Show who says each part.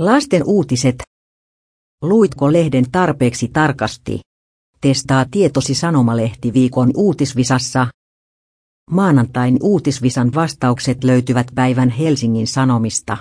Speaker 1: Lasten uutiset. Luitko lehden tarpeeksi tarkasti? Testaa tietosi sanomalehti viikon uutisvisassa. Maanantain uutisvisan vastaukset löytyvät päivän Helsingin Sanomista.